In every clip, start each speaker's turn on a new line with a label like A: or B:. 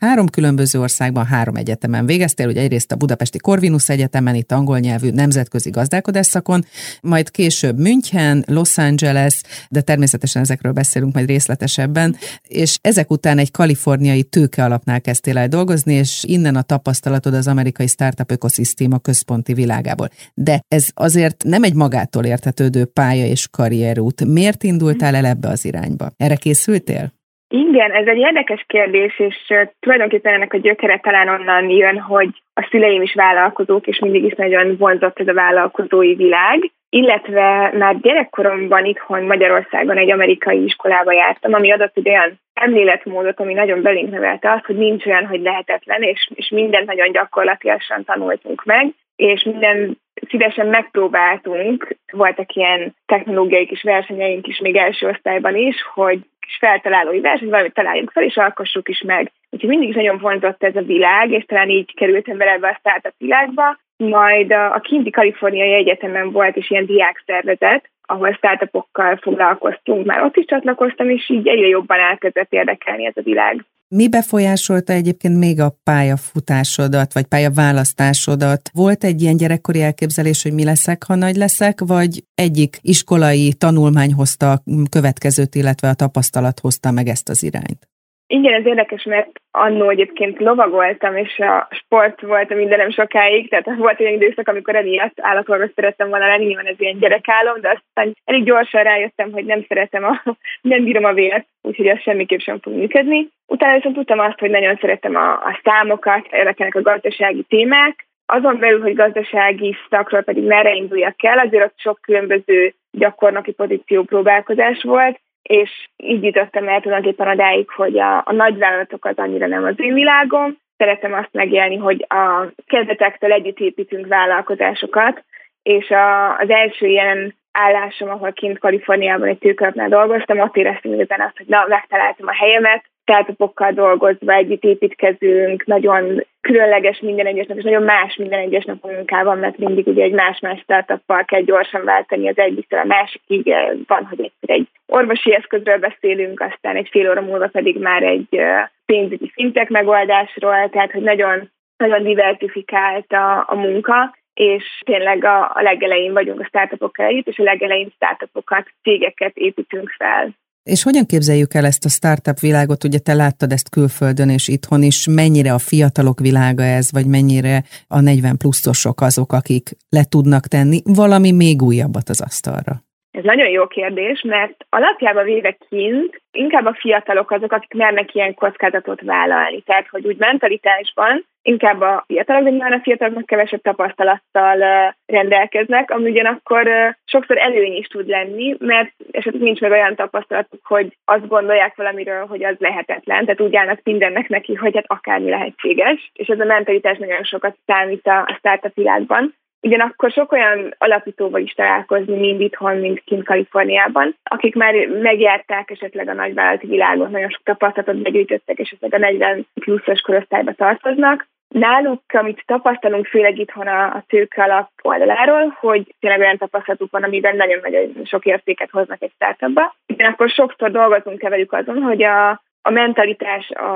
A: Három különböző országban, három egyetemen végeztél, ugye egyrészt a Budapesti Corvinus Egyetemen, itt angol nyelvű nemzetközi gazdálkodás szakon, majd később München, Los Angeles, de természetesen ezekről beszélünk majd részletesebben, és ezek után egy kaliforniai tőke alapnál kezdtél el dolgozni, és innen a tapasztalatod az amerikai startup ökoszisztéma központi világából. De ez azért nem egy magától értetődő pálya és karrierút. Miért indultál el ebbe az irányba? Erre készültél?
B: Igen, ez egy érdekes kérdés, és tulajdonképpen ennek a gyökere talán onnan jön, hogy a szüleim is vállalkozók, és mindig is nagyon vonzott ez a vállalkozói világ, illetve már gyerekkoromban itthon Magyarországon egy amerikai iskolába jártam, ami adott egy olyan szemléletmódot, ami nagyon belénk nevelte azt, hogy nincs olyan, hogy lehetetlen, és, és mindent nagyon gyakorlatilag tanultunk meg, és minden szívesen megpróbáltunk, voltak ilyen technológiai kis versenyeink is még első osztályban is, hogy kis feltalálói verseny, valamit találjunk fel, és alkossuk is meg. Úgyhogy mindig is nagyon fontos ez a világ, és talán így kerültem bele ebbe a startup világba. Majd a kinti Kaliforniai Egyetemen volt is ilyen diákszervezet, ahol startupokkal foglalkoztunk. Már ott is csatlakoztam, és így egyre jobban elkezdett érdekelni ez a világ.
A: Mi befolyásolta egyébként még a pályafutásodat, vagy pályaválasztásodat? Volt egy ilyen gyerekkori elképzelés, hogy mi leszek, ha nagy leszek, vagy egyik iskolai tanulmány hozta a következőt, illetve a tapasztalat hozta meg ezt az irányt?
B: Igen, ez érdekes, mert annó egyébként lovagoltam, és a sport volt a mindenem sokáig, tehát volt egy időszak, amikor emiatt állatorvos szerettem volna lenni, nyilván ez ilyen gyerekálom, de aztán elég gyorsan rájöttem, hogy nem szeretem, a, nem bírom a vért, úgyhogy az semmiképp sem fog működni. Utána viszont tudtam azt, hogy nagyon szeretem a, a számokat, érdekelnek a gazdasági témák, azon belül, hogy gazdasági szakról pedig merre induljak el, azért ott sok különböző gyakornoki pozíció próbálkozás volt, és így jutottam el tulajdonképpen odáig, hogy a, a nagyvállalatok az annyira nem az én világom. Szeretem azt megélni, hogy a kezdetektől együtt építünk vállalkozásokat, és a, az első ilyen állásom, ahol kint Kaliforniában egy tőkölapnál dolgoztam, ott éreztem igazán azt, hogy na, megtaláltam a helyemet, startupokkal dolgozva együtt építkezünk, nagyon különleges minden egyes nap, és nagyon más minden egyes nap a munkában, mert mindig ugye egy más-más startuppal kell gyorsan váltani az egyiktől a másikig. Van, hogy egyszer egy orvosi eszközről beszélünk, aztán egy fél óra múlva pedig már egy pénzügyi fintek megoldásról, tehát hogy nagyon, nagyon diversifikált a, a munka, és tényleg a, a legelején vagyunk a startupokkal együtt, és a legelején startupokat, cégeket építünk fel.
A: És hogyan képzeljük el ezt a startup világot? Ugye te láttad ezt külföldön és itthon is. Mennyire a fiatalok világa ez, vagy mennyire a 40 pluszosok azok, akik le tudnak tenni valami még újabbat az asztalra?
B: Ez nagyon jó kérdés, mert alapjában véve kint inkább a fiatalok azok, akik mernek ilyen kockázatot vállalni. Tehát, hogy úgy mentalitásban inkább a fiatalok, de nyilván a fiataloknak kevesebb tapasztalattal rendelkeznek, ami ugyanakkor sokszor előny is tud lenni, mert esetleg nincs meg olyan tapasztalatuk, hogy azt gondolják valamiről, hogy az lehetetlen, tehát úgy állnak mindennek neki, hogy hát akármi lehetséges, és ez a mentalitás nagyon sokat számít a startup világban. Ugyanakkor sok olyan alapítóval is találkozni, mind itthon, mind kint Kaliforniában, akik már megjárták esetleg a nagyvállalati világot, nagyon sok tapasztalatot begyűjtöttek, esetleg a 40 pluszos korosztályba tartoznak. Náluk, amit tapasztalunk, főleg itthon a, a tőke alap oldaláról, hogy tényleg olyan tapasztalatuk van, amiben nagyon-nagyon sok értéket hoznak egy startupba. Ugyanakkor sokszor dolgozunk -e velük azon, hogy a, a mentalitás a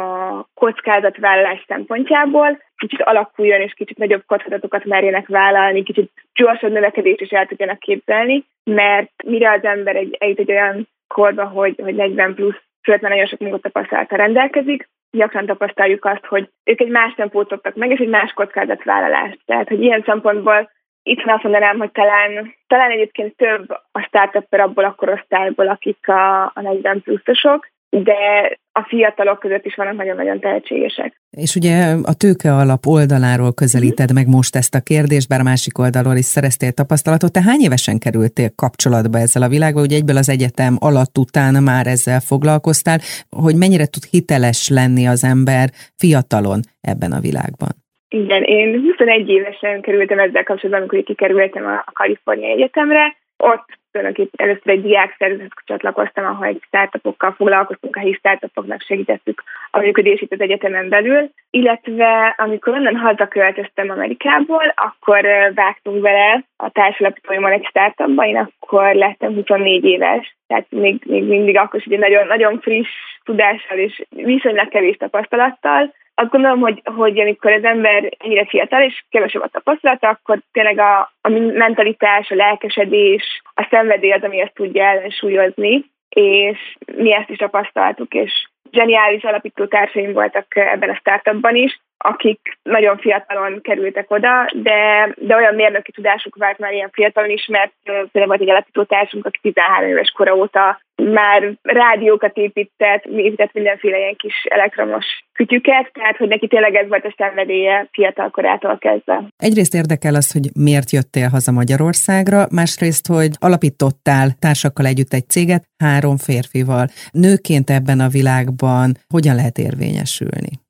B: kockázatvállalás szempontjából kicsit alakuljon, és kicsit nagyobb kockázatokat merjenek vállalni, kicsit gyorsabb növekedést is el tudjanak képzelni, mert mire az ember egy, egy, egy olyan korba, hogy, hogy 40 plusz, főleg nagyon sok munkatapasztalata rendelkezik, gyakran tapasztaljuk azt, hogy ők egy más tempót szoktak meg, és egy más kockázatvállalást. Tehát, hogy ilyen szempontból itt azt mondanám, hogy talán, talán egyébként több a startup abból a korosztályból, akik a, a 40 pluszosok, de a fiatalok között is vannak nagyon-nagyon tehetségesek.
A: És ugye a tőke alap oldaláról közelíted mm. meg most ezt a kérdést, bár a másik oldalról is szereztél tapasztalatot. Te hány évesen kerültél kapcsolatba ezzel a világgal, hogy egyből az egyetem alatt után már ezzel foglalkoztál, hogy mennyire tud hiteles lenni az ember fiatalon ebben a világban?
B: Igen, én 21 évesen kerültem ezzel kapcsolatban, amikor kikerültem a Kalifornia Egyetemre. Ott tulajdonképpen először egy diák csatlakoztam, ahol egy startupokkal foglalkoztunk, a helyi startupoknak segítettük a működését az egyetemen belül, illetve amikor onnan hazaköltöztem Amerikából, akkor vágtunk bele a társalapítóimmal egy startupba, én akkor lettem 24 éves, tehát még, még mindig akkor is nagyon, nagyon friss tudással és viszonylag kevés tapasztalattal, azt gondolom, hogy, hogy amikor az ember ennyire fiatal és kevesebb a tapasztalata, akkor tényleg a, a mentalitás, a lelkesedés, a szenvedély az, ami ezt tudja ellensúlyozni, és mi ezt is tapasztaltuk, és zseniális alapító társaim voltak ebben a startupban is, akik nagyon fiatalon kerültek oda, de, de olyan mérnöki tudásuk vált már ilyen fiatalon is, mert például volt egy alapító társunk, aki 13 éves kora óta már rádiókat épített, épített mindenféle ilyen kis elektromos kütyüket, tehát hogy neki tényleg ez volt a szenvedélye fiatal korától kezdve.
A: Egyrészt érdekel az, hogy miért jöttél haza Magyarországra, másrészt, hogy alapítottál társakkal együtt egy céget három férfival. Nőként ebben a világban hogyan lehet érvényesülni?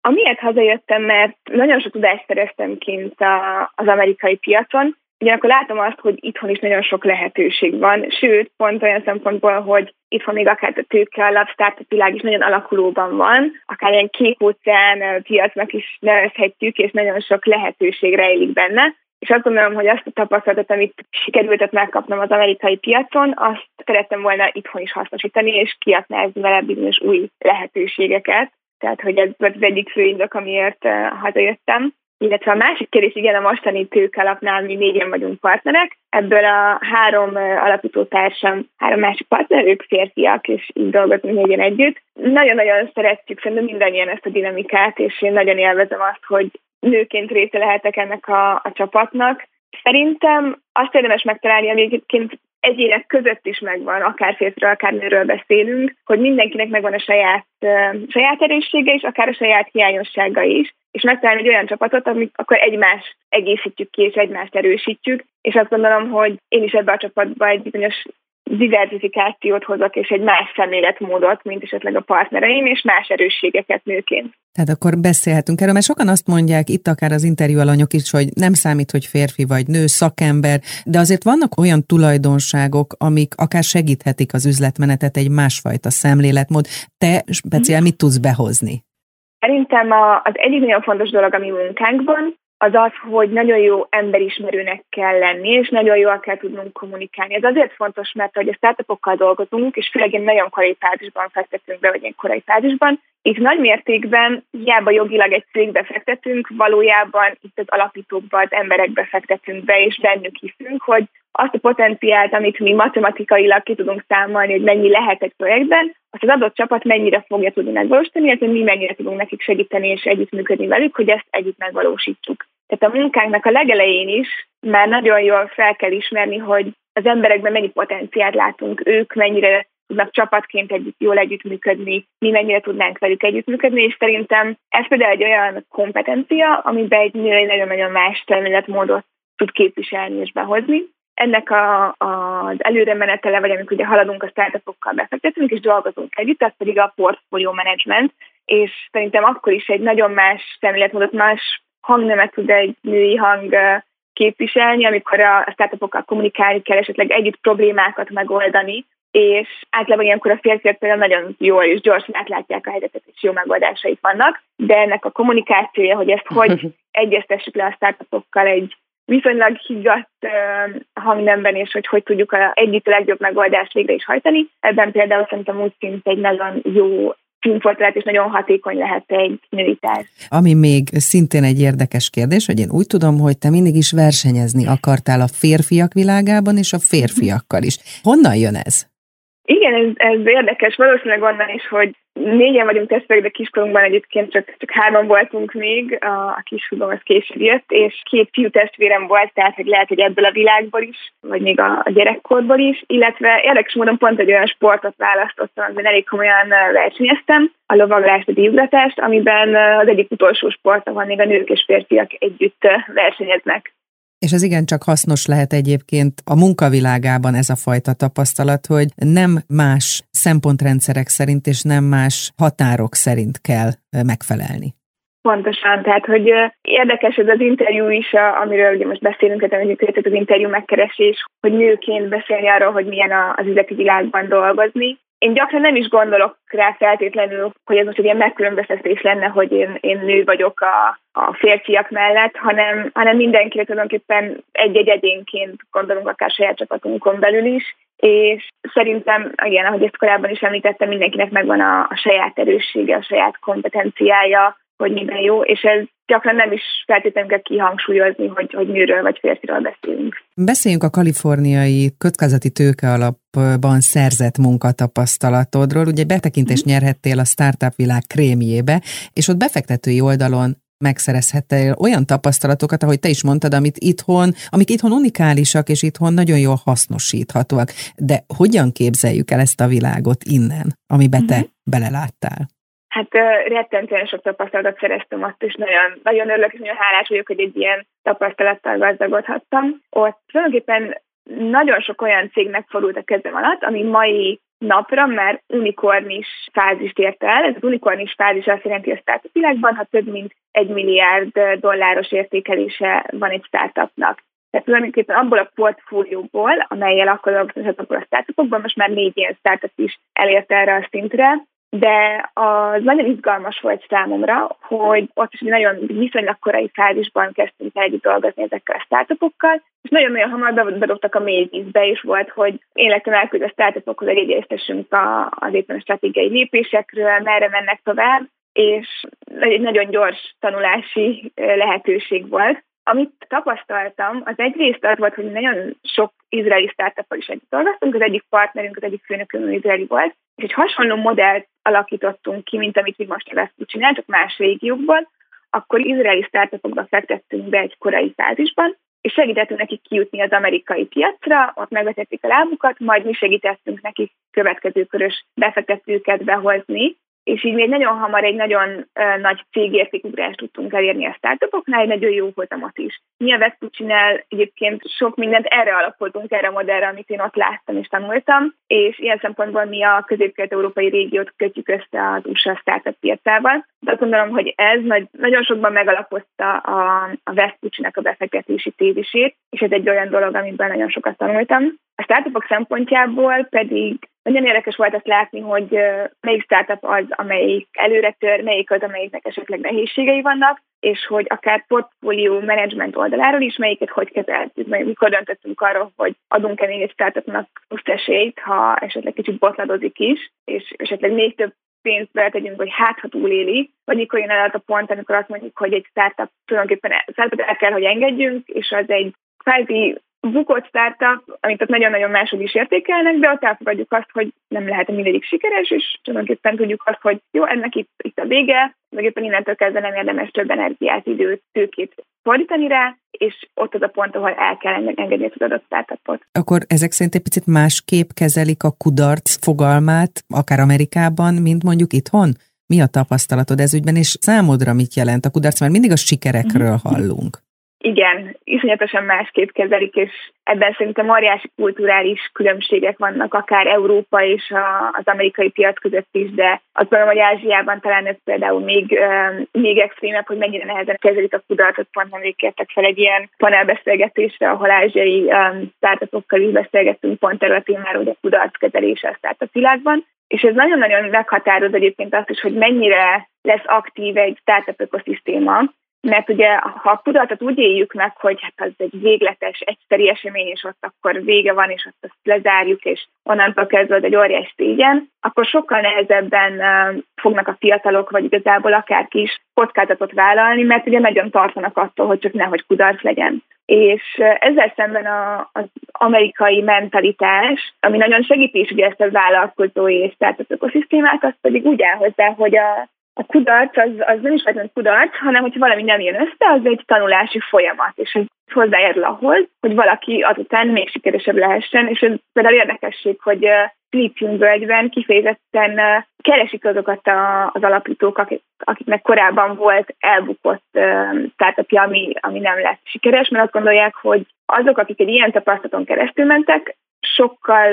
B: Amiért hazajöttem, mert nagyon sok tudást szereztem kint a, az amerikai piacon, Ugyanakkor látom azt, hogy itthon is nagyon sok lehetőség van, sőt, pont olyan szempontból, hogy itthon még akár a tőke alap startup világ is nagyon alakulóban van, akár ilyen kék óceán piacnak is nevezhetjük, és nagyon sok lehetőség rejlik benne. És azt gondolom, hogy azt a tapasztalatot, amit sikerültet megkapnom az amerikai piacon, azt szerettem volna itthon is hasznosítani, és kiaknázni vele bizonyos új lehetőségeket. Tehát, hogy ez volt az egyik fő indok, amiért hazajöttem. Illetve a másik kérdés, igen, a mostani tőkalapnál mi négyen vagyunk partnerek. Ebből a három alapító társam, három másik partner, ők férfiak, és így dolgozunk négyen együtt. Nagyon-nagyon szeretjük szerintem mindannyian ezt a dinamikát, és én nagyon élvezem azt, hogy nőként része lehetek ennek a, a csapatnak. Szerintem azt érdemes megtalálni, ami egyébként egyének között is megvan, akár férfiről, akár nőről beszélünk, hogy mindenkinek megvan a saját, saját erőssége is, akár a saját hiányossága is, és megtalálni egy olyan csapatot, amit akkor egymást egészítjük ki, és egymást erősítjük, és azt gondolom, hogy én is ebbe a csapatba egy bizonyos diversifikációt hozok, és egy más szemléletmódot, mint esetleg a partnereim, és más erősségeket nőként.
A: Tehát akkor beszélhetünk erről, mert sokan azt mondják, itt akár az interjú alanyok is, hogy nem számít, hogy férfi vagy nő, szakember, de azért vannak olyan tulajdonságok, amik akár segíthetik az üzletmenetet, egy másfajta szemléletmód. Te speciál mit tudsz behozni?
B: Szerintem az egyik nagyon fontos dolog a mi munkánkban, az az, hogy nagyon jó emberismerőnek kell lenni, és nagyon jól kell tudnunk kommunikálni. Ez azért fontos, mert hogy a startupokkal dolgozunk, és főleg én nagyon korai fázisban fektetünk be, vagy én korai fázisban, itt nagy mértékben hiába jogilag egy cégbe fektetünk, valójában itt az alapítókba, az emberekbe fektetünk be, és bennük hiszünk, hogy azt a potenciált, amit mi matematikailag ki tudunk számolni, hogy mennyi lehet egy projektben, azt az adott csapat mennyire fogja tudni megvalósítani, illetve mi mennyire tudunk nekik segíteni és együttműködni velük, hogy ezt együtt megvalósítsuk. Tehát a munkánknak a legelején is már nagyon jól fel kell ismerni, hogy az emberekben mennyi potenciált látunk, ők mennyire tudnak csapatként együtt jól együttműködni, mi mennyire tudnánk velük együttműködni, és szerintem ez például egy olyan kompetencia, amiben egy nő nagyon-nagyon más terméletmódot tud képviselni és behozni. Ennek a, a, az előre menetele, vagy amikor ugye haladunk a startupokkal befektetünk, és dolgozunk együtt, az pedig a portfolio management, és szerintem akkor is egy nagyon más szemléletmódot, más hangnemet tud egy női hang képviselni, amikor a startupokkal kommunikálni kell, esetleg együtt problémákat megoldani, és általában ilyenkor a férfiak például nagyon jól és gyorsan átlátják a helyzetet, és jó megoldásaik vannak, de ennek a kommunikációja, hogy ezt hogy egyeztessük le a startupokkal egy viszonylag higgadt hangnemben, és hogy hogy tudjuk a, együtt a legjobb megoldást végre is hajtani. Ebben például szerintem úgy szint egy nagyon jó színfoltát, és nagyon hatékony lehet egy női
A: Ami még szintén egy érdekes kérdés, hogy én úgy tudom, hogy te mindig is versenyezni akartál a férfiak világában, és a férfiakkal is. Honnan jön ez?
B: Igen, ez, ez érdekes. Valószínűleg onnan is, hogy négyen vagyunk testvérek, de kiskorunkban egyébként csak, csak hárman voltunk még, a, a kisfiúm az később jött, és két fiú testvérem volt, tehát hogy lehet, hogy ebből a világból is, vagy még a, a gyerekkorból is, illetve érdekes módon pont egy olyan sportot választottam, amiben elég komolyan versenyeztem, a lovaglást, a díjgratást, amiben az egyik utolsó sport, ahol még a nők és férfiak együtt versenyeznek.
A: És ez igencsak hasznos lehet egyébként a munkavilágában ez a fajta tapasztalat, hogy nem más szempontrendszerek szerint és nem más határok szerint kell megfelelni.
B: Pontosan, tehát hogy érdekes ez az interjú is, amiről ugye most beszélünk, tehát az interjú megkeresés, hogy nőként beszélni arról, hogy milyen az üzleti világban dolgozni. Én gyakran nem is gondolok rá feltétlenül, hogy ez most egy ilyen megkülönböztetés lenne, hogy én, én nő vagyok a, a férfiak mellett, hanem, hanem mindenkire tulajdonképpen egy-egy egyénként gondolunk akár saját csapatunkon belül is, és szerintem, igen, ahogy ezt korábban is említettem, mindenkinek megvan a, a saját erőssége, a saját kompetenciája, hogy minden jó, és ez gyakran nem is feltétlenül kell kihangsúlyozni, hogy, hogy nőről vagy férfiról beszélünk.
A: Beszéljünk a kaliforniai kockázati tőke alapban szerzett munkatapasztalatodról. Ugye betekintést mm. nyerhettél a startup világ krémjébe, és ott befektetői oldalon megszerezhettél olyan tapasztalatokat, ahogy te is mondtad, amit itthon, amik itthon unikálisak, és itthon nagyon jól hasznosíthatóak. De hogyan képzeljük el ezt a világot innen, amibe te uh-huh. beleláttál?
B: Hát rettentően sok tapasztalatot szereztem ott, és nagyon, nagyon örülök, és nagyon hálás vagyok, hogy egy ilyen tapasztalattal gazdagodhattam. Ott tulajdonképpen nagyon sok olyan cégnek fordult a kezem alatt, ami mai napra már unikornis fázist ért el. Ez az unikornis fázis azt jelenti a startup világban, ha több mint egy milliárd dolláros értékelése van egy startupnak. Tehát tulajdonképpen abból a portfólióból, amelyel akkor dolgozhatok a startupokban, most már négy ilyen startup is elért erre a szintre, de az nagyon izgalmas volt számomra, hogy ott is nagyon viszonylag korai fázisban kezdtünk el együtt dolgozni ezekkel a startupokkal, és nagyon-nagyon hamar bedobtak a mély vízbe, és volt, hogy én lettem elküld a startupokhoz, hogy egyeztessünk az éppen a stratégiai lépésekről, merre mennek tovább, és egy nagyon gyors tanulási lehetőség volt. Amit tapasztaltam, az egyrészt az volt, hogy nagyon sok izraeli startup is együtt dolgoztunk, az egyik partnerünk, az egyik főnökünk izraeli volt, és egy hasonló modellt alakítottunk ki, mint amit mi most a csinál, más régiókban, akkor izraeli startupokba fektettünk be egy korai fázisban, és segítettünk nekik kijutni az amerikai piacra, ott megvetették a lábukat, majd mi segítettünk nekik következő körös befektetőket behozni, és így még nagyon hamar egy nagyon uh, nagy cégértékugrást tudtunk elérni a startupoknál, egy nagyon jó hozamot is. Mi a Vespucci-nál egyébként sok mindent erre alapozunk, erre a modellre, amit én ott láttam és tanultam, és ilyen szempontból mi a közép-kelet-európai régiót kötjük össze az USA startup piacával. De azt gondolom, hogy ez nagy, nagyon sokban megalapozta a, a Vespucci-nek a befektetési tézisét, és ez egy olyan dolog, amiben nagyon sokat tanultam. A startupok szempontjából pedig nagyon érdekes volt azt látni, hogy melyik startup az, amelyik előre tör, melyik az, amelyiknek esetleg nehézségei vannak, és hogy akár portfólió management oldaláról is melyiket hogy kezeltük, meg mikor döntöttünk arról, hogy adunk-e még egy startupnak plusz esélyt, ha esetleg kicsit botladozik is, és esetleg még több pénzt beletegyünk, hogy hát, ha túléli, vagy mikor jön el a pont, amikor azt mondjuk, hogy egy startup tulajdonképpen startup el kell, hogy engedjünk, és az egy kvázi bukott startup, amit ott nagyon-nagyon mások is értékelnek, de ott elfogadjuk azt, hogy nem lehet mindegyik sikeres, és tulajdonképpen tudjuk azt, hogy jó, ennek itt, itt a vége, meg éppen innentől kezdve nem érdemes több energiát, időt, tőkét fordítani rá, és ott az a pont, ahol el kell engedni az adott startupot.
A: Akkor ezek szerint egy picit másképp kezelik a kudarc fogalmát, akár Amerikában, mint mondjuk itthon? Mi a tapasztalatod ez ügyben, és számodra mit jelent a kudarc? Mert mindig a sikerekről mhm. hallunk
B: igen, iszonyatosan másképp kezelik, és ebben szerintem óriási kulturális különbségek vannak, akár Európa és a, az amerikai piac között is, de azt gondolom, hogy Ázsiában talán ez például még, még extrémebb, hogy mennyire nehezen kezelik a kudarcot. Pont nem kértek fel egy ilyen panelbeszélgetésre, ahol ázsiai um, startupokkal is beszélgettünk pont területén már, hogy a kudarc kezelése a startup világban. És ez nagyon-nagyon meghatároz egyébként azt is, hogy mennyire lesz aktív egy startup ökoszisztéma, mert ugye, ha a kudarcot úgy éljük meg, hogy hát az egy végletes, egyszeri esemény, és ott akkor vége van, és ott azt lezárjuk, és onnantól kezdve egy óriás szégyen, akkor sokkal nehezebben fognak a fiatalok, vagy igazából akárki is kockázatot vállalni, mert ugye nagyon tartanak attól, hogy csak nehogy kudarc legyen. És ezzel szemben a, az amerikai mentalitás, ami nagyon segíti is ugye ezt a vállalkozói és startup ökoszisztémát, az pedig úgy áll hozzá, hogy a, a kudarc az, az nem is feltétlenül kudarc, hanem hogyha valami nem jön össze, az egy tanulási folyamat, és ez hozzájárul ahhoz, hogy valaki azután még sikeresebb lehessen, és ez például érdekesség, hogy Lithium-völgyben kifejezetten keresik azokat a, az alapítók, akik, akiknek korábban volt elbukott startupja, ami, ami nem lett sikeres, mert azt gondolják, hogy azok, akik egy ilyen tapasztalaton keresztül mentek, sokkal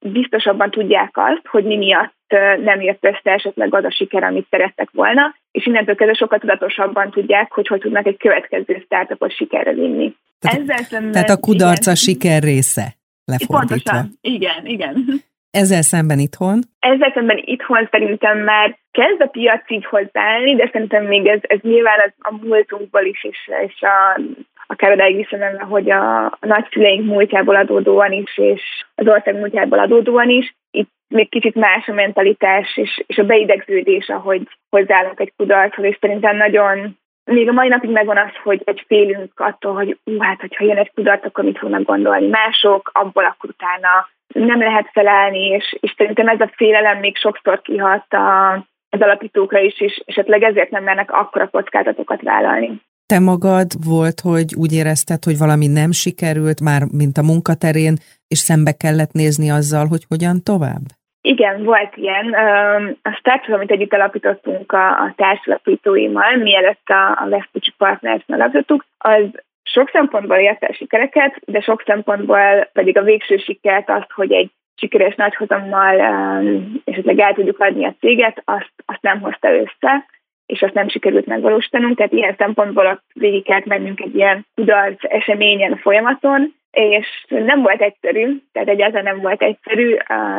B: biztosabban tudják azt, hogy mi miatt nem jött össze esetleg az a siker, amit szerettek volna, és innentől kezdve sokkal tudatosabban tudják, hogy hogy tudnak egy következő startupot sikerre vinni.
A: Tehát, Ezzel szemben, tehát a kudarc igen. a siker része, lefordítva.
B: Pontosan, igen, igen.
A: Ezzel szemben itthon?
B: Ezzel szemben itthon szerintem már kezd a piac így hozzáállni, de szerintem még ez, ez nyilván az a múltunkból is, és, és a, akár odáig visszamenve, hogy a, nagyszüleink múltjából adódóan is, és az ország múltjából adódóan is, itt még kicsit más a mentalitás és, és a beidegződés, ahogy hozzáállunk egy kudarchoz, és szerintem nagyon még a mai napig megvan az, hogy egy félünk attól, hogy ú, hát, hogyha jön egy kudarc, akkor mit fognak gondolni mások, abból akkor utána nem lehet felállni, és, és szerintem ez a félelem még sokszor kihat a, az alapítókra is, és esetleg ezért nem mernek akkora kockázatokat vállalni.
A: Te magad volt, hogy úgy érezted, hogy valami nem sikerült már, mint a munkaterén, és szembe kellett nézni azzal, hogy hogyan tovább?
B: Igen, volt ilyen. A startup, amit együtt alapítottunk a, a társalapítóimmal, mielőtt a, a Vespucci Partners alapítottuk, az sok szempontból érte a sikereket, de sok szempontból pedig a végső sikert, azt, hogy egy sikeres nagyhozammal esetleg el tudjuk adni a céget, azt, azt nem hozta össze, és azt nem sikerült megvalósítanunk, tehát ilyen szempontból ott végig kellett mennünk egy ilyen kudarc eseményen, folyamaton, és nem volt egyszerű, tehát egyáltalán nem volt egyszerű,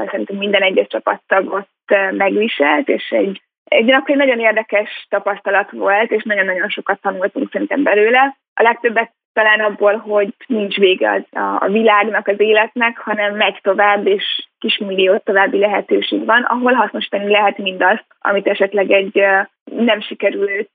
B: szerintem minden egyes csapattagot megviselt, és egy egy akkor egy nagyon érdekes tapasztalat volt, és nagyon-nagyon sokat tanultunk szerintem belőle. A legtöbbet talán abból, hogy nincs vége az a, a világnak, az életnek, hanem megy tovább, és kismillió további lehetőség van, ahol hasznosítani lehet mindazt, amit esetleg egy nem sikerült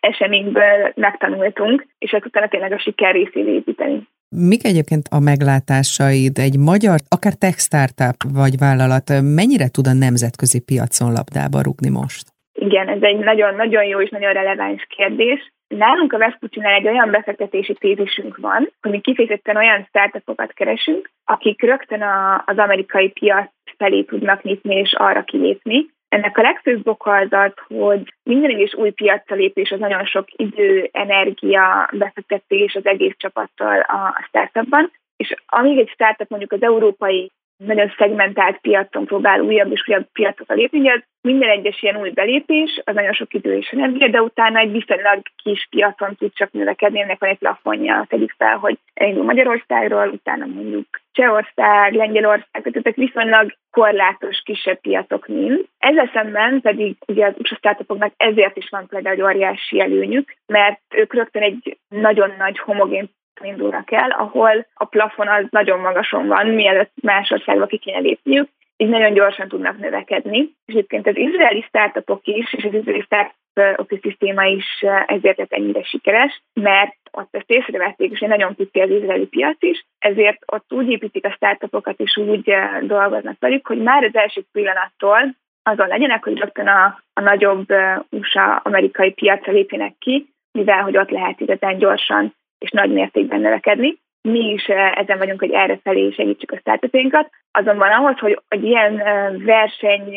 B: eseményből megtanultunk, és ezt utána tényleg a siker részévé építeni.
A: Mik egyébként a meglátásaid egy magyar, akár tech startup vagy vállalat, mennyire tud a nemzetközi piacon labdába rugni most?
B: Igen, ez egy nagyon-nagyon jó és nagyon releváns kérdés. Nálunk a Vespuccinál egy olyan befektetési tézisünk van, hogy mi kifejezetten olyan startupokat keresünk, akik rögtön a, az amerikai piac felé tudnak nyitni és arra kilépni, ennek a legfőbb oka az az, hogy minden egyes új piacra lépés az nagyon sok idő, energia, befektetés az egész csapattal a startupban, és amíg egy startup mondjuk az európai nagyon szegmentált piacon próbál újabb és újabb piacokra lépni, az minden egyes ilyen új belépés, az nagyon sok idő és energia, de utána egy viszonylag kis piacon tud csak növekedni, ennek van egy plafonja, tegyük fel, hogy elindul Magyarországról, utána mondjuk Csehország, Lengyelország, tehát ezek viszonylag korlátos kisebb piacok mind. Ezzel szemben pedig ugye az USA startupoknak ezért is van például egy óriási előnyük, mert ők rögtön egy nagyon nagy homogén indulnak el, ahol a plafon az nagyon magason van, mielőtt más országba ki kéne lépniük, így nagyon gyorsan tudnak növekedni. És egyébként az izraeli startupok is, és az izraeli startup ökoszisztéma is ezért lett ennyire sikeres, mert ott ezt észrevették, és egy nagyon pici az izraeli piac is, ezért ott úgy építik a startupokat, és úgy dolgoznak velük, hogy már az első pillanattól azon legyenek, hogy rögtön a, a nagyobb USA-amerikai piacra lépjenek ki, mivel hogy ott lehet igazán gyorsan és nagy mértékben növekedni. Mi is eh, ezen vagyunk, hogy erre felé segítsük a startupinkat. Azonban ahhoz, hogy egy ilyen eh, verseny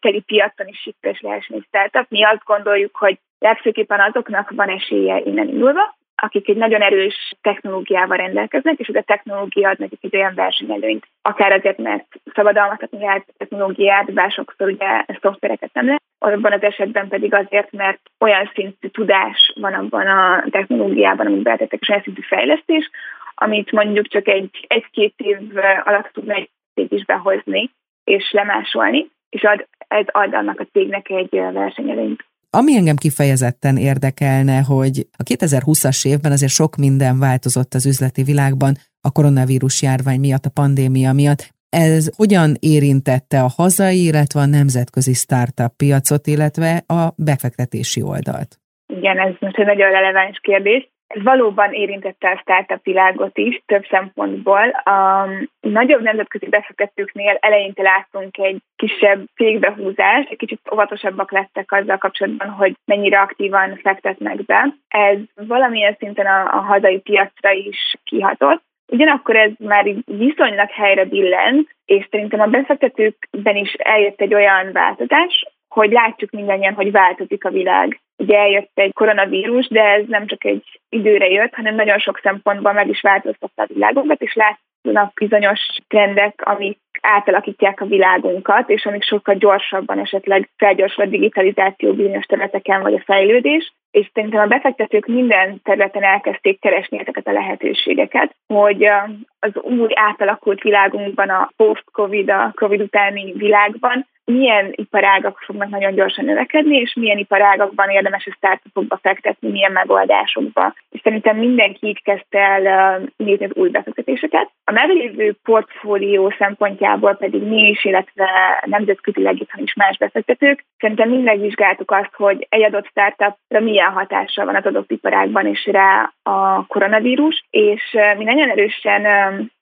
B: teli piacon is sikeres lehessen egy startup, mi azt gondoljuk, hogy legfőképpen azoknak van esélye innen indulva, akik egy nagyon erős technológiával rendelkeznek, és ez a technológia ad nekik egy olyan versenyelőnyt. Akár azért, mert szabadalmazhatni lehet technológiát, bár sokszor ugye szoftvereket nem lehet, abban az esetben pedig azért, mert olyan szintű tudás van abban a technológiában, amit beletettek, és olyan szintű fejlesztés, amit mondjuk csak egy, egy-két év alatt tudna egy cég is behozni és lemásolni, és ad, ez ad annak a cégnek egy versenyelőnyt.
A: Ami engem kifejezetten érdekelne, hogy a 2020-as évben azért sok minden változott az üzleti világban, a koronavírus járvány miatt, a pandémia miatt. Ez hogyan érintette a hazai, illetve a nemzetközi startup piacot, illetve a befektetési oldalt?
B: Igen, ez most egy nagyon releváns kérdés. Ez valóban érintette a startup világot is több szempontból. A nagyobb nemzetközi befektetőknél eleinte láttunk egy kisebb cégbehúzást, egy kicsit óvatosabbak lettek azzal kapcsolatban, hogy mennyire aktívan fektetnek be. Ez valamilyen szinten a, a hazai piacra is kihatott. Ugyanakkor ez már viszonylag helyre billent, és szerintem a befektetőkben is eljött egy olyan változás, hogy látjuk mindannyian, hogy változik a világ. Ugye eljött egy koronavírus, de ez nem csak egy időre jött, hanem nagyon sok szempontból meg is változtatta a világunkat, és látnak bizonyos trendek, amik átalakítják a világunkat, és amik sokkal gyorsabban esetleg felgyorsul a digitalizáció bizonyos területeken, vagy a fejlődés, és szerintem a befektetők minden területen elkezdték keresni ezeket a lehetőségeket, hogy az új átalakult világunkban, a post-covid, a covid utáni világban milyen iparágak fognak nagyon gyorsan növekedni, és milyen iparágakban érdemes a startupokba fektetni, milyen megoldásokba. És szerintem mindenki így kezdte el nézni az új befektetéseket. A meglévő portfólió szempontjából pedig mi is, illetve nemzetközileg itt is más befektetők, szerintem mind megvizsgáltuk azt, hogy egy adott startupra milyen hatása van az adott iparágban és rá a koronavírus, és mi nagyon erősen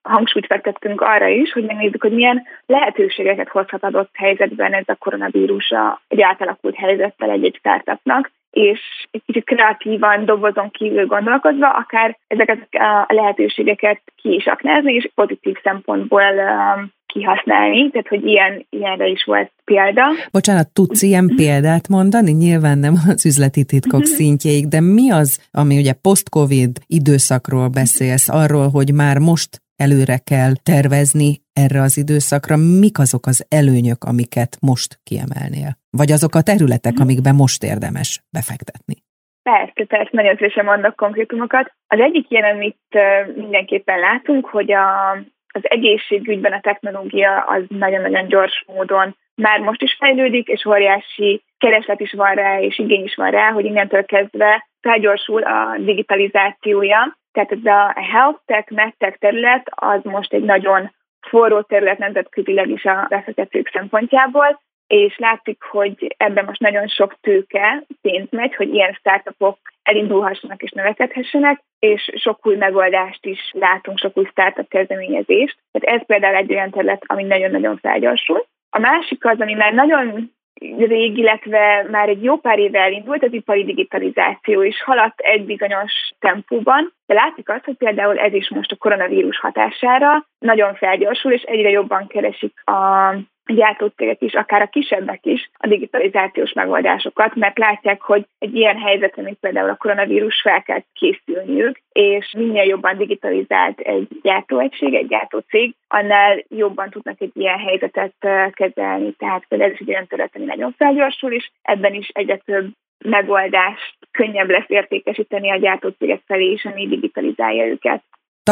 B: hangsúlyt fektettünk arra is, hogy megnézzük, hogy milyen lehetőségeket hozhat adott helyzetben ez a koronavírus egy átalakult helyzettel egy-egy startupnak, és egy kicsit kreatívan, dobozon kívül gondolkozva, akár ezeket a lehetőségeket ki is aknázni, és pozitív szempontból um, kihasználni, tehát hogy ilyen, ilyenre is volt példa.
A: Bocsánat, tudsz ilyen példát mondani? Nyilván nem az üzleti titkok uh-huh. szintjéig, de mi az, ami ugye post-covid időszakról beszélsz, arról, hogy már most előre kell tervezni erre az időszakra, mik azok az előnyök, amiket most kiemelnél? Vagy azok a területek, mhm. amikben most érdemes befektetni?
B: Persze, persze, nagyon szívesen mondok konkrétumokat. Az egyik ilyen, amit mindenképpen látunk, hogy a, az egészségügyben a technológia az nagyon-nagyon gyors módon már most is fejlődik, és óriási kereslet is van rá, és igény is van rá, hogy innentől kezdve felgyorsul a digitalizációja, tehát ez a health tech, medtech terület az most egy nagyon forró terület nemzetközileg is a befektetők szempontjából, és látszik, hogy ebben most nagyon sok tőke, pénz megy, hogy ilyen startupok elindulhassanak és növekedhessenek, és sok új megoldást is látunk, sok új startup kezdeményezést. Tehát ez például egy olyan terület, ami nagyon-nagyon felgyorsul. A másik az, ami már nagyon rég, illetve már egy jó pár éve elindult az ipari digitalizáció, és haladt egy bizonyos tempóban, de látszik azt, hogy például ez is most a koronavírus hatására nagyon felgyorsul, és egyre jobban keresik a gyártócégek is, akár a kisebbek is a digitalizációs megoldásokat, mert látják, hogy egy ilyen helyzetre, mint például a koronavírus fel kell készülniük, és minél jobban digitalizált egy gyártóegység, egy gyártócég, annál jobban tudnak egy ilyen helyzetet kezelni. Tehát például ez egy olyan terület, ami nagyon felgyorsul, és ebben is egyre több megoldást könnyebb lesz értékesíteni a gyártócégek felé is, ami digitalizálja őket.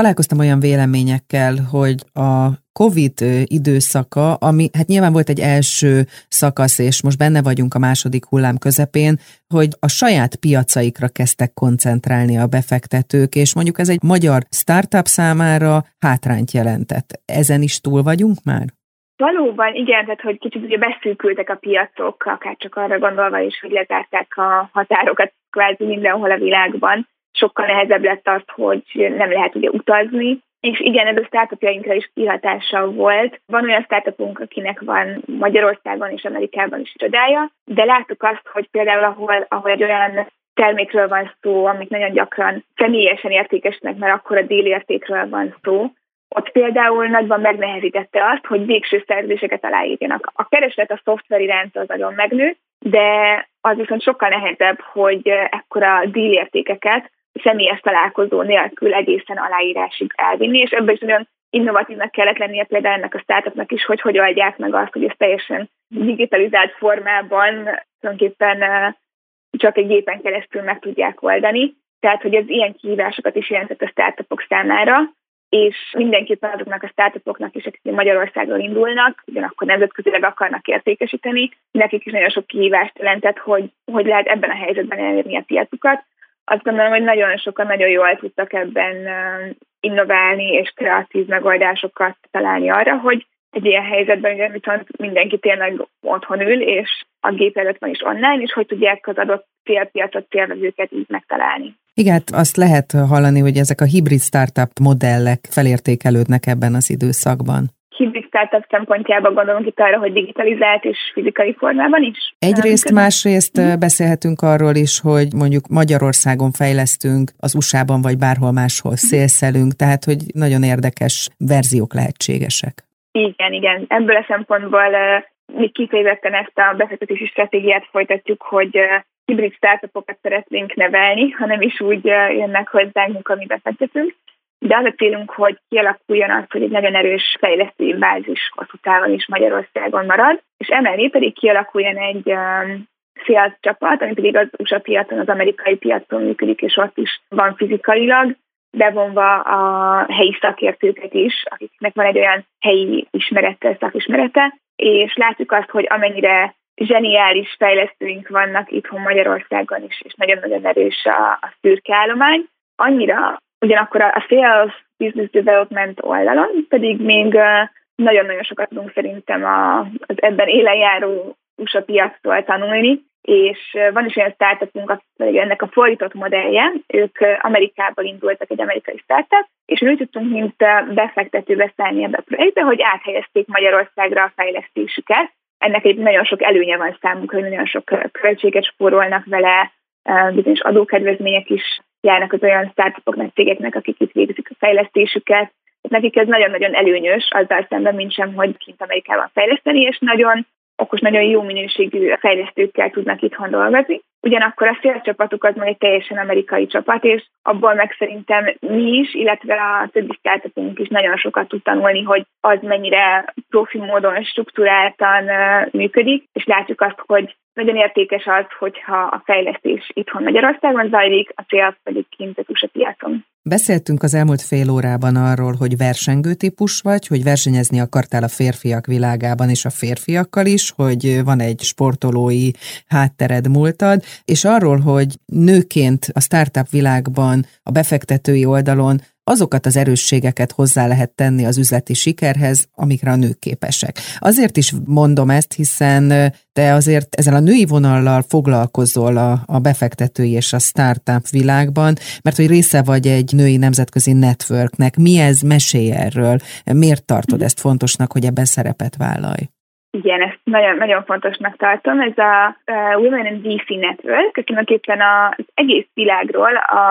A: Találkoztam olyan véleményekkel, hogy a COVID időszaka, ami hát nyilván volt egy első szakasz, és most benne vagyunk a második hullám közepén, hogy a saját piacaikra kezdtek koncentrálni a befektetők, és mondjuk ez egy magyar startup számára hátrányt jelentett. Ezen is túl vagyunk már?
B: Valóban, igen, tehát hogy kicsit ugye beszűkültek a piacok, akár csak arra gondolva is, hogy lezárták a határokat kvázi mindenhol a világban. Sokkal nehezebb lett az, hogy nem lehet ugye utazni, és igen, ez a startupjainkra is kihatással volt. Van olyan startupunk, akinek van Magyarországon és Amerikában is irodája, de láttuk azt, hogy például ahol, ahol egy olyan termékről van szó, amit nagyon gyakran személyesen értékesnek, mert akkor a dílértékről van szó, ott például nagyban megnehezítette azt, hogy végső szerződéseket aláírjanak. A kereslet a szoftver iránt az nagyon megnőtt, de az viszont sokkal nehezebb, hogy ekkora dílértékeket személyes találkozó nélkül egészen aláírásig elvinni, és ebben is nagyon innovatívnak kellett lennie például ennek a startupnak is, hogy hogy oldják meg azt, hogy ez teljesen digitalizált formában tulajdonképpen csak egy gépen keresztül meg tudják oldani. Tehát, hogy ez ilyen kihívásokat is jelentett a startupok számára, és mindenképpen azoknak a startupoknak is, akik Magyarországon indulnak, ugyanakkor nemzetközileg akarnak értékesíteni, nekik is nagyon sok kihívást jelentett, hogy, hogy lehet ebben a helyzetben elérni a piacukat, azt gondolom, hogy nagyon sokan nagyon jól tudtak ebben innoválni és kreatív megoldásokat találni arra, hogy egy ilyen helyzetben ugye viszont mindenki tényleg otthon ül, és a gép előtt van is online, és hogy tudják az adott célpiacot, célvezőket így megtalálni.
A: Igen, hát azt lehet hallani, hogy ezek a hibrid startup modellek felértékelődnek ebben az időszakban
B: hibrid startup szempontjában gondolunk itt arra, hogy digitalizált és fizikai formában is.
A: Egyrészt, másrészt mm. beszélhetünk arról is, hogy mondjuk Magyarországon fejlesztünk, az USA-ban vagy bárhol máshol mhm. szélszelünk, tehát hogy nagyon érdekes verziók lehetségesek.
B: Igen, igen. Ebből a szempontból mi kifejezetten ezt a befektetési stratégiát folytatjuk, hogy hibrid startupokat szeretnénk nevelni, hanem is úgy jönnek hozzánk, mint ami befektetünk. De az a célunk, hogy kialakuljon az, hogy egy nagyon erős fejlesztői bázis hosszú távon is Magyarországon marad, és emellé pedig kialakuljon egy um, sales csapat, ami pedig az USA piacon, az amerikai piacon működik, és ott is van fizikailag, bevonva a helyi szakértőket is, akiknek van egy olyan helyi ismerete, szakismerete, és látjuk azt, hogy amennyire zseniális fejlesztőink vannak itthon Magyarországon is, és nagyon-nagyon erős a, a szürkeállomány, annyira ugyanakkor a sales business development oldalon pedig még nagyon-nagyon sokat tudunk szerintem az ebben élen járó USA piactól tanulni, és van is olyan startupunk, ennek a fordított modellje, ők Amerikából indultak, egy amerikai startup, és mi tudtunk, mint befektető beszállni ebbe a projektbe, hogy áthelyezték Magyarországra a fejlesztésüket. Ennek egy nagyon sok előnye van számukra, hogy nagyon sok költséget spórolnak vele, bizonyos adókedvezmények is járnak az olyan startupoknak, cégeknek, akik itt végzik a fejlesztésüket. Nekik ez nagyon-nagyon előnyös, azzal szemben, mint sem, hogy kint Amerikában fejleszteni, és nagyon okos, nagyon jó minőségű fejlesztőkkel tudnak itthon dolgozni. Ugyanakkor a szélcsapatuk az majd egy teljesen amerikai csapat, és abból meg szerintem mi is, illetve a többi startupunk is nagyon sokat tud tanulni, hogy az mennyire profi módon, struktúráltan működik, és látjuk azt, hogy nagyon értékes az, hogyha a fejlesztés itthon Magyarországon zajlik, a cél pedig kint a piacon.
A: Beszéltünk az elmúlt fél órában arról, hogy versengő típus vagy, hogy versenyezni akartál a férfiak világában és a férfiakkal is, hogy van egy sportolói háttered múltad, és arról, hogy nőként a startup világban, a befektetői oldalon azokat az erősségeket hozzá lehet tenni az üzleti sikerhez, amikre a nők képesek. Azért is mondom ezt, hiszen te azért ezzel a női vonallal foglalkozol a, a befektetői és a startup világban, mert hogy része vagy egy női nemzetközi networknek. Mi ez? Mesélj erről. Miért tartod ezt fontosnak, hogy ebben szerepet vállalj?
B: Igen, ezt nagyon, nagyon fontosnak tartom. Ez a Women in VC Network, tulajdonképpen az egész világról a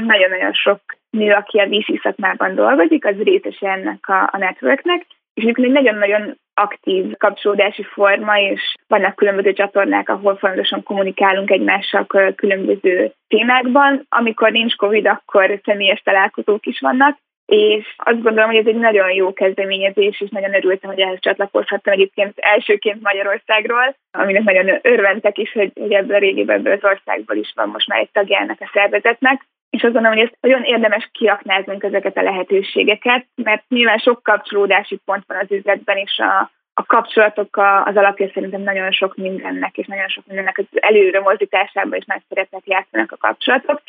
B: nagyon-nagyon sok nő, aki a VC szakmában dolgozik, az részese ennek a, a networknek, és egy nagyon-nagyon aktív kapcsolódási forma, és vannak különböző csatornák, ahol folyamatosan kommunikálunk egymással különböző témákban. Amikor nincs COVID, akkor személyes találkozók is vannak, és azt gondolom, hogy ez egy nagyon jó kezdeményezés, és nagyon örültem, hogy ehhez csatlakozhattam egyébként elsőként Magyarországról, aminek nagyon örventek is, hogy, hogy ebből a régében ebből az országból is van most már egy tagjának a szervezetnek, és azt gondolom, hogy ezt nagyon érdemes kiaknáznunk ezeket a lehetőségeket, mert nyilván sok kapcsolódási pont van az üzletben, és a, a kapcsolatok az alapja szerintem nagyon sok mindennek, és nagyon sok mindennek az előre mozdításában is nagy szerepet játszanak a kapcsolatok.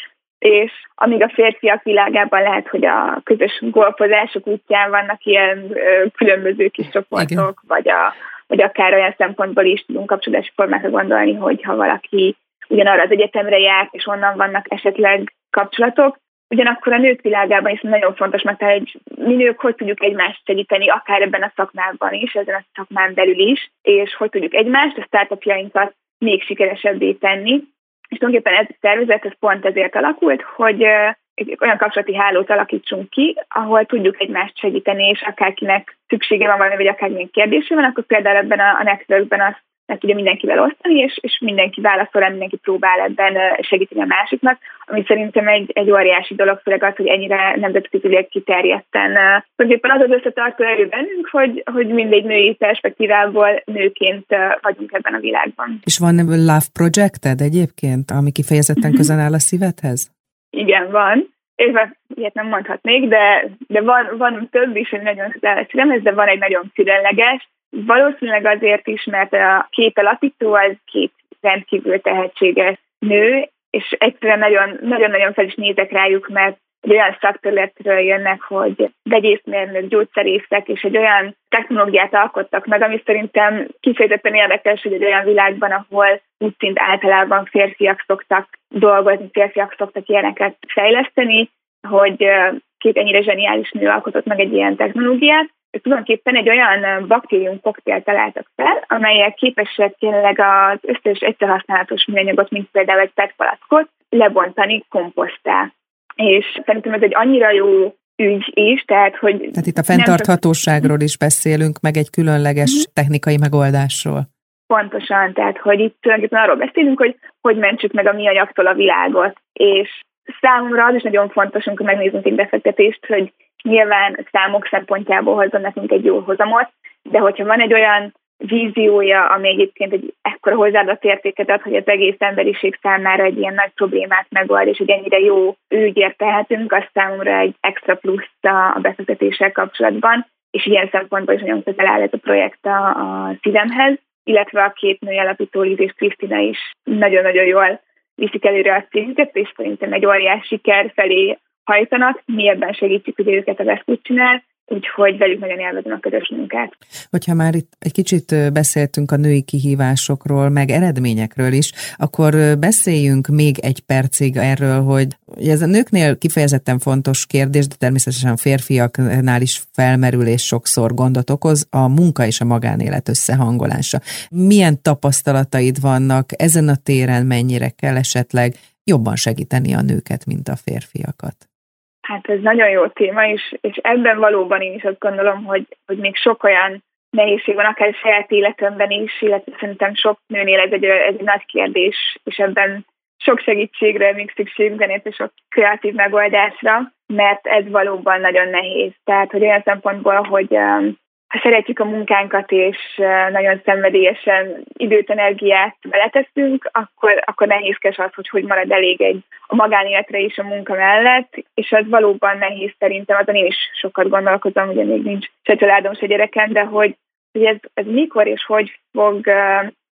B: És amíg a férfiak világában lehet, hogy a közös golfozások útján vannak ilyen különböző kis csoportok, Igen. vagy, a, vagy akár olyan szempontból is tudunk kapcsolódási formákra gondolni, hogy ha valaki ugyanarra az egyetemre járt, és onnan vannak esetleg kapcsolatok. Ugyanakkor a nők világában is nagyon fontos, mert hogy mi nők hogy tudjuk egymást segíteni, akár ebben a szakmában is, ezen a szakmán belül is, és hogy tudjuk egymást, a startupjainkat még sikeresebbé tenni. És tulajdonképpen ez a szervezet ez pont ezért alakult, hogy egy olyan kapcsolati hálót alakítsunk ki, ahol tudjuk egymást segíteni, és akárkinek szüksége van valami, vagy akármilyen kérdése van, akkor például ebben a, a networkben azt meg tudja mindenkivel osztani, és, és mindenki válaszol, mindenki próbál ebben segíteni a másiknak, ami szerintem egy, egy óriási dolog, főleg az, hogy ennyire nemzetközileg kiterjedten. Tulajdonképpen az az összetartó erő bennünk, hogy, hogy mindegy női perspektívából nőként vagyunk ebben a világban.
A: És van Love Projected egyébként, ami kifejezetten mhm. közel áll a szívedhez?
B: Igen, van. Éve ilyet nem mondhatnék, de, de van, van több is, hogy nagyon közel de van egy nagyon különleges, Valószínűleg azért is, mert a két alapító az két rendkívül tehetséges nő, és egyszerűen nagyon-nagyon fel is nézek rájuk, mert egy olyan szakterületről jönnek, hogy vegyészmérnök, gyógyszerészek, és egy olyan technológiát alkottak meg, ami szerintem kifejezetten érdekes, hogy egy olyan világban, ahol úgy szint általában férfiak szoktak dolgozni, férfiak szoktak ilyeneket fejleszteni, hogy két ennyire zseniális nő alkotott meg egy ilyen technológiát, tulajdonképpen egy olyan baktérium koktél találtak fel, amelyek képesek tényleg az összes egyszerhasználatos műanyagot, mint például egy PET palackot, lebontani komposztá. És szerintem ez egy annyira jó ügy is, tehát hogy...
A: Tehát itt a fenntarthatóságról is beszélünk, meg egy különleges mm-hmm. technikai megoldásról.
B: Pontosan, tehát hogy itt tulajdonképpen arról beszélünk, hogy hogy mentsük meg a mi anyagtól a világot, és számomra az is nagyon fontos, amikor megnézünk egy befektetést, hogy nyilván számok szempontjából hozzon nekünk egy jó hozamot, de hogyha van egy olyan víziója, ami egyébként egy ekkora hozzáadott értéket ad, hogy az egész emberiség számára egy ilyen nagy problémát megold, és hogy ennyire jó ügyért tehetünk, az számomra egy extra plusz a befektetéssel kapcsolatban, és ilyen szempontból is nagyon közel áll ez a projekt a, a szívemhez, illetve a két női alapító Liz és Krisztina is nagyon-nagyon jól viszik előre a cégüket, és szerintem egy óriás siker felé hajtanak. Mi ebben segítjük hogy őket a Veszkút csinál, úgyhogy velük nagyon élvezem a közös munkát.
A: Hogyha már itt egy kicsit beszéltünk a női kihívásokról, meg eredményekről is, akkor beszéljünk még egy percig erről, hogy ez a nőknél kifejezetten fontos kérdés, de természetesen férfiaknál is felmerül és sokszor gondot okoz a munka és a magánélet összehangolása. Milyen tapasztalataid vannak ezen a téren, mennyire kell esetleg jobban segíteni a nőket, mint a férfiakat?
B: Hát ez nagyon jó téma, és, és ebben valóban én is azt gondolom, hogy, hogy még sok olyan nehézség van, akár a saját életemben is, illetve szerintem sok nőnél ez egy, ez egy nagy kérdés, és ebben sok segítségre még szükségünk van, és sok kreatív megoldásra, mert ez valóban nagyon nehéz. Tehát, hogy olyan szempontból, hogy um, ha szeretjük a munkánkat, és nagyon szenvedélyesen időt, energiát beleteszünk, akkor, akkor nehézkes az, hogy hogy marad elég egy a magánéletre is a munka mellett, és az valóban nehéz szerintem, azon én is sokat gondolkozom, ugye még nincs se családom, se gyerekem, de hogy, hogy ez, ez mikor és hogy fog,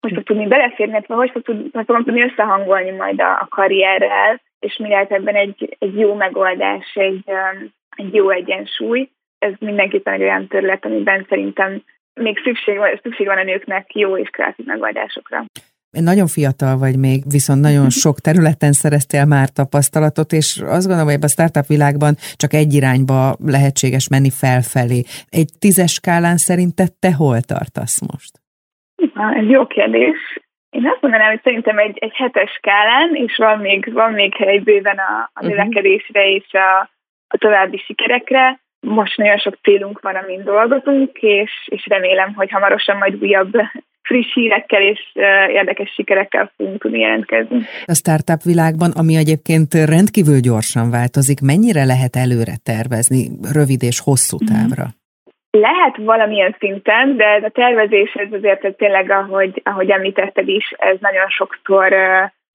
B: hogy fog tudni beleférni, vagy hogy, fog tud, hogy fogom tudni összehangolni majd a, a karrierrel, és mi lehet ebben egy, egy jó megoldás, egy, egy jó egyensúly ez mindenképpen egy olyan terület, amiben szerintem még szükség van, szükség van a nőknek jó és kreatív megoldásokra.
A: Nagyon fiatal vagy még, viszont nagyon sok területen szereztél már tapasztalatot, és azt gondolom, hogy ebben a startup világban csak egy irányba lehetséges menni felfelé. Egy tízes skálán szerinted te hol tartasz most?
B: Na, ez jó kérdés. Én azt mondanám, hogy szerintem egy, egy hetes skálán, és van még, van még hely bőven a, a mhm. növekedésre és a, a további sikerekre most nagyon sok célunk van, amin dolgozunk, és, és remélem, hogy hamarosan majd újabb friss hírekkel és érdekes sikerekkel fogunk tudni jelentkezni.
A: A startup világban, ami egyébként rendkívül gyorsan változik, mennyire lehet előre tervezni rövid és hosszú mhm. távra?
B: Lehet valamilyen szinten, de ez a tervezés ez azért ez tényleg, ahogy, ahogy említetted is, ez nagyon sokszor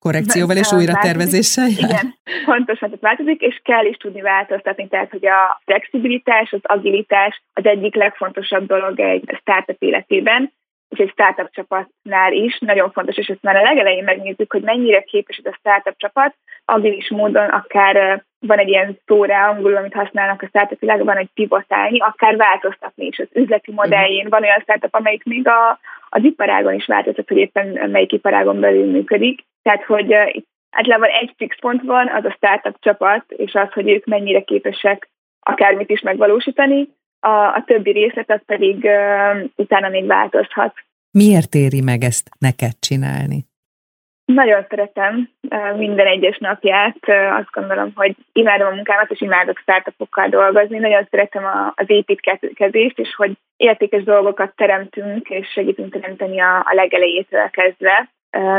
A: korrekcióval és újra tervezéssel
B: jár. Igen, pontosan, tehát változik, és kell is tudni változtatni, tehát hogy a flexibilitás, az agilitás az egyik legfontosabb dolog egy startup életében, és egy startup csapatnál is nagyon fontos, és ezt már a legelején megnézzük, hogy mennyire képes ez a startup csapat, agilis módon akár van egy ilyen szó rá angolul, amit használnak a startup világban, hogy pivotálni, akár változtatni is az üzleti mhm. modelljén. Van olyan startup, amelyik még a, az iparágon is változtat, hogy éppen melyik iparágon belül működik. Tehát, hogy általában egy fix pont van, az a startup csapat, és az, hogy ők mennyire képesek akármit is megvalósítani, a, a többi részlet az pedig uh, utána még változhat.
A: Miért éri meg ezt neked csinálni?
B: Nagyon szeretem minden egyes napját. Azt gondolom, hogy imádom a munkámat, és imádok startupokkal dolgozni. Nagyon szeretem az építkezést, és hogy értékes dolgokat teremtünk, és segítünk teremteni a, a legelejétől kezdve.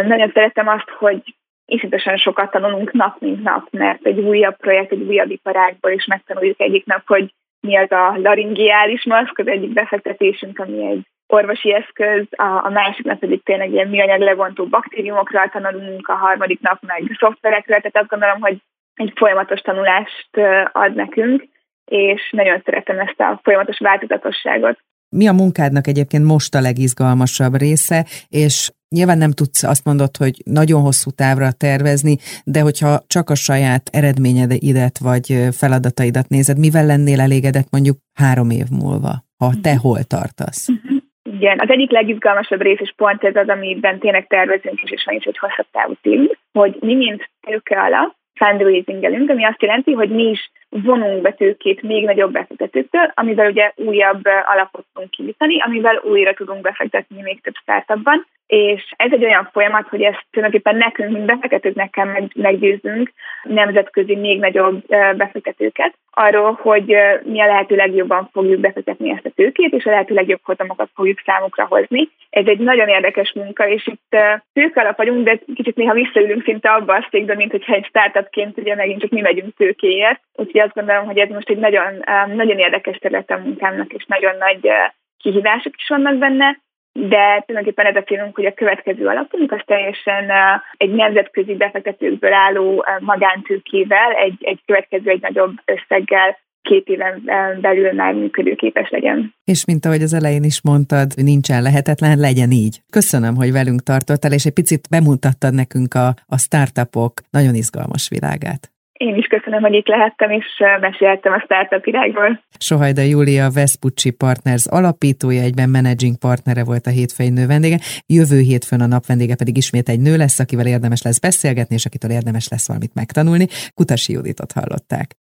B: Nagyon szeretem azt, hogy iszonyatosan sokat tanulunk nap, mint nap, mert egy újabb projekt, egy újabb iparágból is megtanuljuk egyik nap, hogy mi az a laringiális maszk, az egyik befektetésünk, ami egy orvosi eszköz, a, a másik nap pedig tényleg ilyen műanyag levontó baktériumokra tanulunk, a harmadik nap meg szoftverekre, tehát azt gondolom, hogy egy folyamatos tanulást ad nekünk, és nagyon szeretem ezt a folyamatos változatosságot.
A: Mi a munkádnak egyébként most a legizgalmasabb része, és nyilván nem tudsz azt mondod, hogy nagyon hosszú távra tervezni, de hogyha csak a saját eredményeidet vagy feladataidat nézed, mivel lennél elégedett mondjuk három év múlva, ha te uh-huh. hol tartasz? Uh-huh.
B: Igen, az egyik legizgalmasabb rész, és pont ez az, amiben tényleg tervezünk, és van is egy hosszabb távú cél, hogy mi mint tőke alap fundraisingelünk, ami azt jelenti, hogy mi is vonunk be tőkét még nagyobb befektetőktől, amivel ugye újabb alapot tudunk kinyitani, amivel újra tudunk befektetni még több startupban, és ez egy olyan folyamat, hogy ezt tulajdonképpen nekünk, mint befektetőknek kell meggyőznünk nemzetközi még nagyobb befektetőket arról, hogy mi a lehető legjobban fogjuk befektetni ezt a tőkét, és a lehető legjobb hozamokat fogjuk számukra hozni. Ez egy nagyon érdekes munka, és itt tőke alap vagyunk, de kicsit néha visszaülünk szinte abba a székbe, mint hogyha egy startupként ugye megint csak mi megyünk tőkéért. Úgyhogy azt gondolom, hogy ez most egy nagyon, nagyon érdekes terület a munkámnak, és nagyon nagy kihívások is vannak benne, de tulajdonképpen ez a célunk, hogy a következő alapunk az teljesen egy nemzetközi befektetőkből álló magántőkével, egy, egy következő, egy nagyobb összeggel két éven belül már működőképes legyen.
A: És mint ahogy az elején is mondtad, nincsen lehetetlen, legyen így. Köszönöm, hogy velünk tartottál, és egy picit bemutattad nekünk a, a startupok nagyon izgalmas világát.
B: Én is köszönöm, hogy itt lehettem, és meséltem a startup irányból.
A: Sohajda Júlia Vespucci Partners alapítója, egyben managing partnere volt a hétfői nő vendége. Jövő hétfőn a nap vendége pedig ismét egy nő lesz, akivel érdemes lesz beszélgetni, és akitől érdemes lesz valamit megtanulni. Kutasi Juditot hallották.